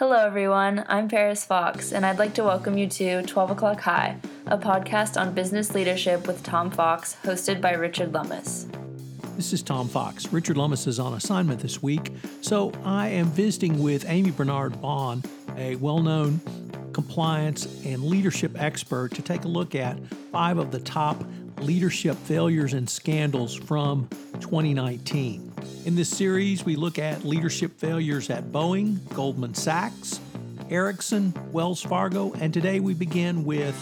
Hello, everyone. I'm Paris Fox, and I'd like to welcome you to 12 O'Clock High, a podcast on business leadership with Tom Fox, hosted by Richard Lummis. This is Tom Fox. Richard Lummis is on assignment this week, so I am visiting with Amy Barnard-Bahn, a well known compliance and leadership expert, to take a look at five of the top leadership failures and scandals from 2019. In this series, we look at leadership failures at Boeing, Goldman Sachs, Ericsson, Wells Fargo, and today we begin with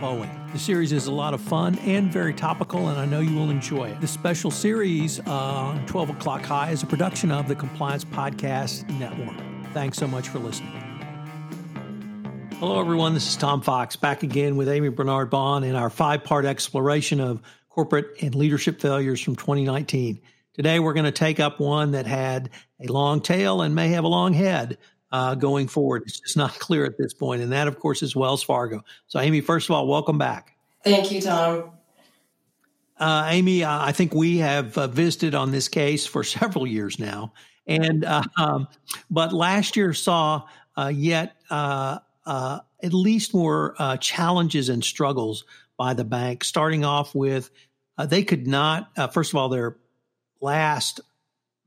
Boeing. The series is a lot of fun and very topical, and I know you will enjoy it. This special series uh, on 12 O'Clock High is a production of the Compliance Podcast Network. Thanks so much for listening. Hello, everyone. This is Tom Fox back again with Amy Barnard-Bahn in our five part exploration of corporate and leadership failures from 2019. Today, we're going to take up one that had a long tail and may have a long head uh, going forward. It's just not clear at this point, and that, of course, is Wells Fargo. So, Amy, first of all, welcome back. Thank you, Tom. Uh, Amy, uh, I think we have uh, visited on this case for several years now, and uh, um, but last year saw uh, at least more challenges and struggles by the bank. Starting off with, they could not. first of all, their last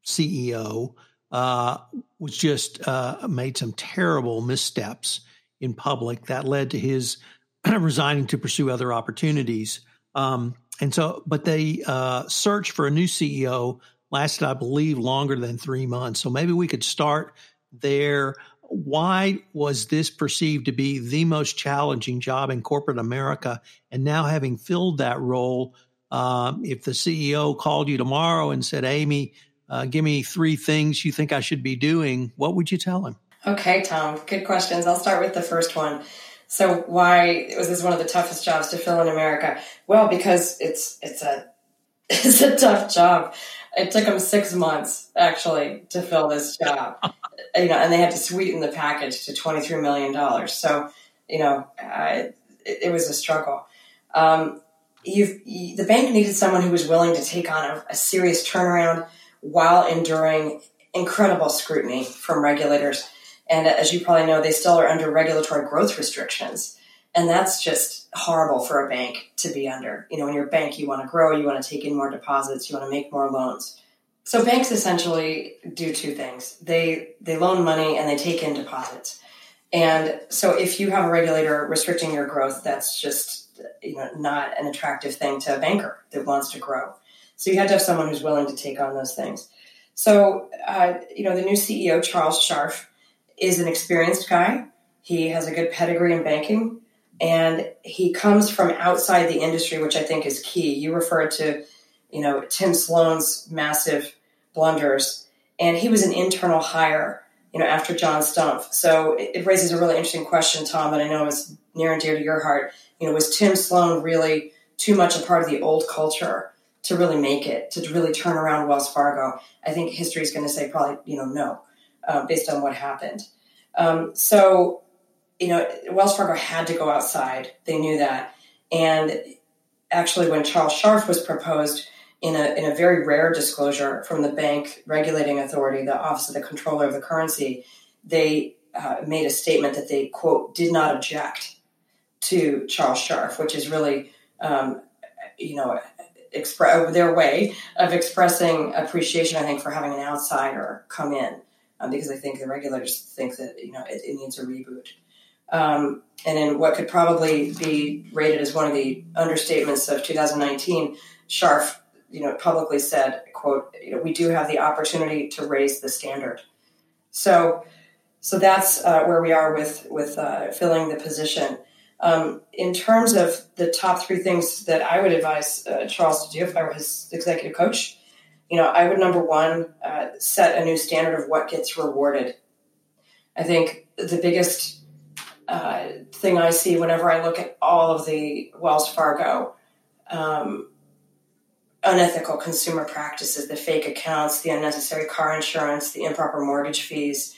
CEO uh, was just uh, made some terrible missteps in public that led to his resigning to pursue other opportunities. Um, and so, but they uh, search for a new CEO lasted, I believe, longer than three months. So maybe we could start there. Why was this perceived to be the most challenging job in corporate America? And now, having filled that role, um, if the CEO called you tomorrow and said, Amy, uh, give me three things you think I should be doing, what would you tell him? Okay, Tom, good questions. I'll start with the first one. So, why was this one of the toughest jobs to fill in America? Well, because it's it's a it's a tough job. It took them six months actually to fill this job, you know, and they had to sweeten the package to twenty three million dollars. So, you know, uh, it, it, was a struggle. Um, you, the bank needed someone who was willing to take on a, a serious turnaround while enduring incredible scrutiny from regulators. And as you probably know, they still are under regulatory growth restrictions. And that's just horrible for a bank to be under. You know, in your bank, you want to grow, you want to take in more deposits, you want to make more loans. So banks essentially do two things. They they loan money and they take in deposits. And so if you have a regulator restricting your growth, that's just you know not an attractive thing to a banker that wants to grow. So you have to have someone who's willing to take on those things. So uh, you know the new CEO Charles Scharf is an experienced guy. He has a good pedigree in banking, and he comes from outside the industry, which I think is key. You referred to you know Tim Sloan's massive blunders, and he was an internal hire you know, after John Stumpf. So it, it, raises a really interesting question, Tom, that I know is near and dear to your heart. You know, was Tim Sloan really too much a part of the old culture to really make it, to really turn around Wells Fargo? I think history is going to say probably, you know, no, uh, based on what happened. Um, so, you know, Wells Fargo had to go outside. They knew that. And actually, when Charles Scharf was proposed, in a, in a very rare disclosure from the bank regulating authority, the Office of the Comptroller of the Currency, they uh, made a statement that they, quote, did not object to Charles Scharf, which is really, um, you know, expre- their way of expressing appreciation, I think, for having an outsider come in, um, because I think the regulators think that, you know, it, it needs a reboot. Um, and in what could probably be rated as one of the understatements of 2019, Scharf you know, publicly said, "quote you know, We do have the opportunity to raise the standard." So, so that's uh, where we are with with uh, filling the position. Um, in terms of the top three things that I would advise uh, Charles to do if I were his executive coach, you know, I would number one uh, set a new standard of what gets rewarded. I think the biggest uh, thing I see whenever I look at all of the Wells Fargo um, unethical consumer practices, the fake accounts, the unnecessary car insurance, the improper mortgage fees,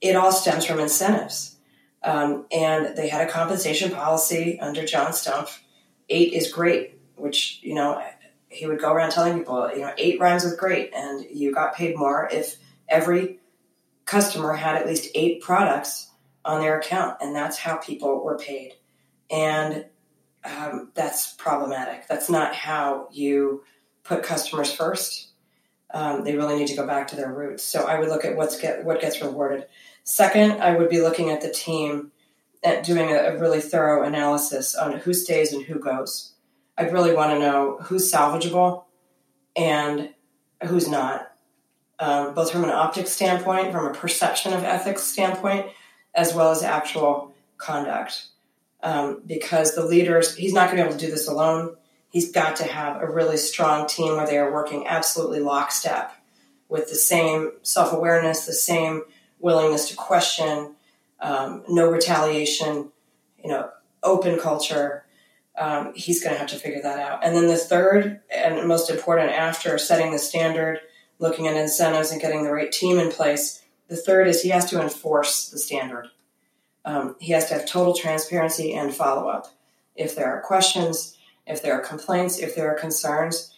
it all stems from incentives. Um, and they had a compensation policy under John Stumpf. Eight is great, which, you know, he would go around telling people, you know, eight rhymes with great, and you got paid more if every customer had at least eight products on their account, and that's how people were paid. And um, that's problematic. That's not how you put customers first. Um, they really need to go back to their roots. So I would look at what's get what gets rewarded. Second, I would be looking at the team at doing a, a really thorough analysis on who stays and who goes. I'd really want to know who's salvageable and who's not, um, both from an optics standpoint, from a perception of ethics standpoint, as well as actual conduct. Um, because the leaders, he's not going to be able to do this alone. He's got to have a really strong team where they are working absolutely lockstep with the same self awareness, the same willingness to question, um, no retaliation, you know, open culture. Um, he's going to have to figure that out. And then the third and most important, after setting the standard, looking at incentives, and getting the right team in place, the third is he has to enforce the standard. Um, he has to have total transparency and follow up. If there are questions, if there are complaints, if there are concerns,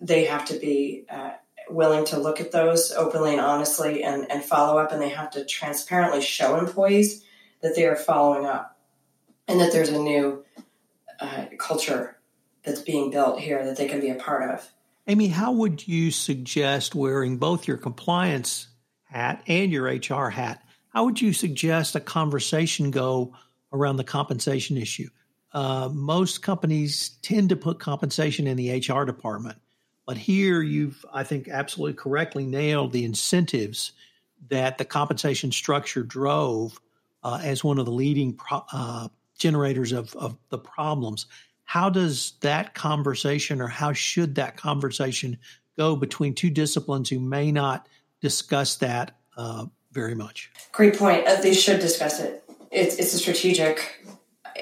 they have to be uh, willing to look at those openly and honestly and, and follow up, and they have to transparently show employees that they are following up and that there's a new uh, culture that's being built here that they can be a part of. Amy, how would you suggest wearing both your compliance hat and your HR hat? How would you suggest a conversation go around the compensation issue? Uh, most companies tend to put compensation in the HR department. But here you've, I think, absolutely correctly nailed the incentives that the compensation structure drove uh, as one of the leading pro- uh, generators of, of the problems. How does that conversation, or how should that conversation go between two disciplines who may not discuss that uh, very much? Great point. Uh, they should discuss it. It's, it's a strategic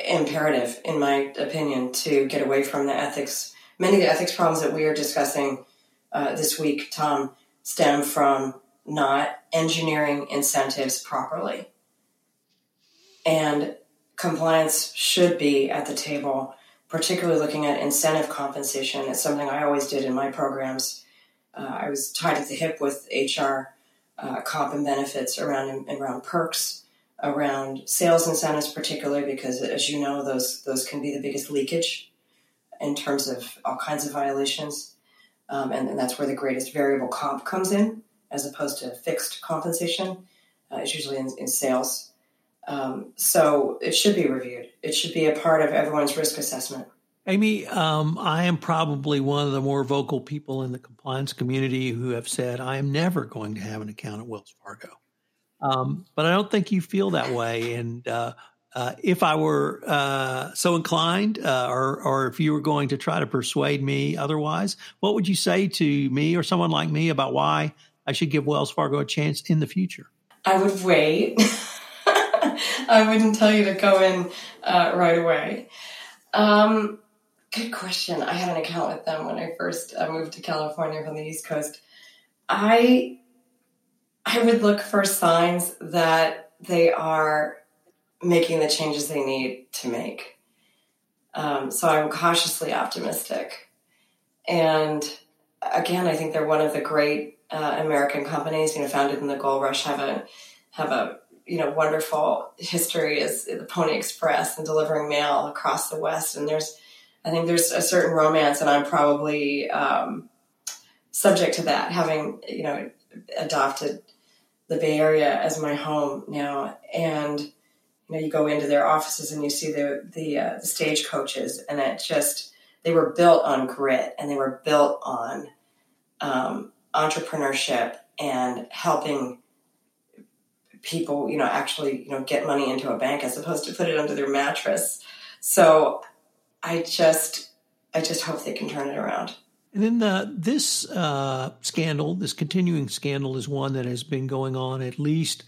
imperative, in my opinion, to get away from the ethics many of the ethics problems that we are discussing uh, this week, Tom, stem from not engineering incentives properly. And compliance should be at the table, particularly looking at incentive compensation. It's something I always did in my programs. Uh, I was tied at the hip with HR uh, comp and benefits around around perks, around sales incentives, particularly because, as you know, those those can be the biggest leakage in terms of all kinds of violations. Um, and, and, that's where the greatest variable comp comes in, as opposed to fixed compensation. Uh, it's usually in, in sales. Um, so it should be reviewed. It should be a part of everyone's risk assessment. Amy, um, I am probably one of the more vocal people in the compliance community who have said, I am never going to have an account at Wells Fargo. Um, but I don't think you feel that way. And uh, uh, if I were uh, so inclined, uh, or or if you were going to try to persuade me otherwise, what would you say to me or someone like me about why I should give Wells Fargo a chance in the future? I would wait. I wouldn't tell you to go in uh, right away. Um, good question. I had an account with them when I first uh, moved to California from the East Coast. I I would look for signs that they are making the changes they need to make. Um, so I'm cautiously optimistic. And again, I think they're one of the great uh, American companies. You know, founded in the gold rush, have a have a you know wonderful history as the Pony Express and delivering mail across the West. And there's, I think there's a certain romance, and I'm probably um, subject to that, having you know adopted the Bay Area as my home now, and you know, you go into their offices and you see the the, uh, the stage coaches, and it just they were built on grit and they were built on um, entrepreneurship and helping people, you know, actually, you know, get money into a bank as opposed to put it under their mattress. So I just, I just hope they can turn it around. And then the, this uh, scandal, this continuing scandal, is one that has been going on at least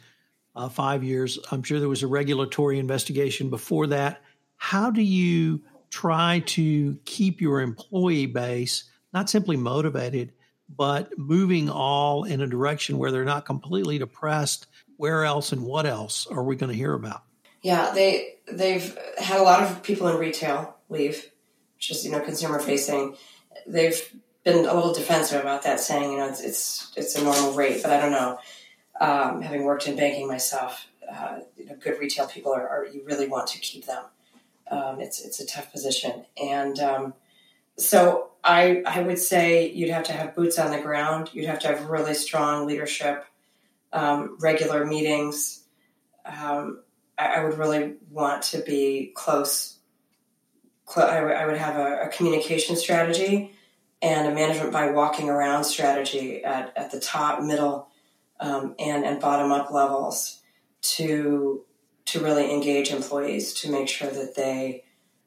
uh, five years. I'm sure there was a regulatory investigation before that. How do you try to keep your employee base not simply motivated, but moving all in a direction where they're not completely depressed? Where else and what else are we going to hear about? Yeah, they they've had a lot of people in retail leave, which is you know consumer facing. They've been a little defensive about that, saying you know it's it's, it's a normal rate, but I don't know Um, having worked in banking myself, uh, you know, good retail people are, are, you really want to keep them. Um, it's it's a tough position, and um, so I I would say you'd have to have boots on the ground. You'd have to have really strong leadership, um, regular meetings. Um, I, I, would really want to be close. I, w- I would have a, a, communication strategy and a management by walking around strategy at, at the top, middle, um, and and bottom up levels to to really engage employees to make sure that they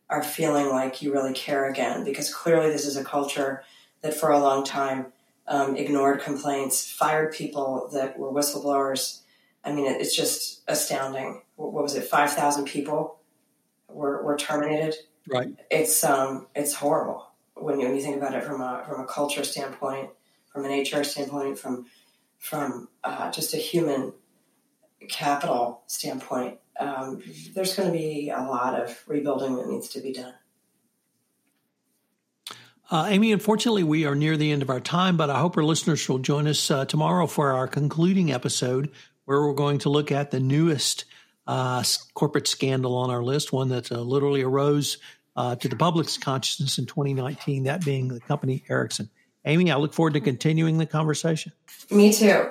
are feeling like you really care again. Because clearly this is a culture that for a long time um, ignored complaints fired people that were whistleblowers. I mean it, it's just astounding. What was it? 5000 people were, were terminated right it's um it's horrible when you, when you think about it from a from a culture standpoint from an hr standpoint from from uh, just a human capital standpoint, um, there's going to be a lot of rebuilding that needs to be done. Uh, Amy, unfortunately, we are near the end of our time, but I hope our listeners will join us uh, tomorrow for our concluding episode, where we're going to look at the newest uh, corporate scandal on our list, one that uh, literally arose uh, to the public's consciousness in 2019, that being the company Ericsson. Amy, I look forward to continuing the conversation. Me too.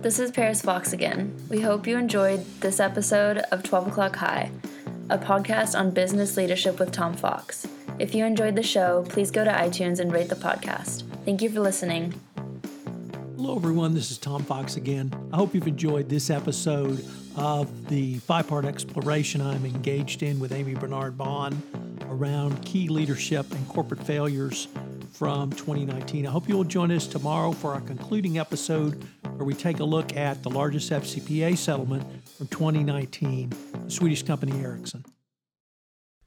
This is Paris Fox again. We hope you enjoyed this episode of 12 O'Clock High, a podcast on business leadership with Tom Fox. If you enjoyed the show, please go to iTunes and rate the podcast. Thank you for listening. Hello, everyone. This is Tom Fox again. I hope you've enjoyed this episode of the five part exploration I'm engaged in with Amy Barnard-Bahn around key leadership and corporate failures from 2019. I hope you'll join us tomorrow for our concluding episode where we take a look at the largest FCPA settlement from 2019, the Swedish company Ericsson.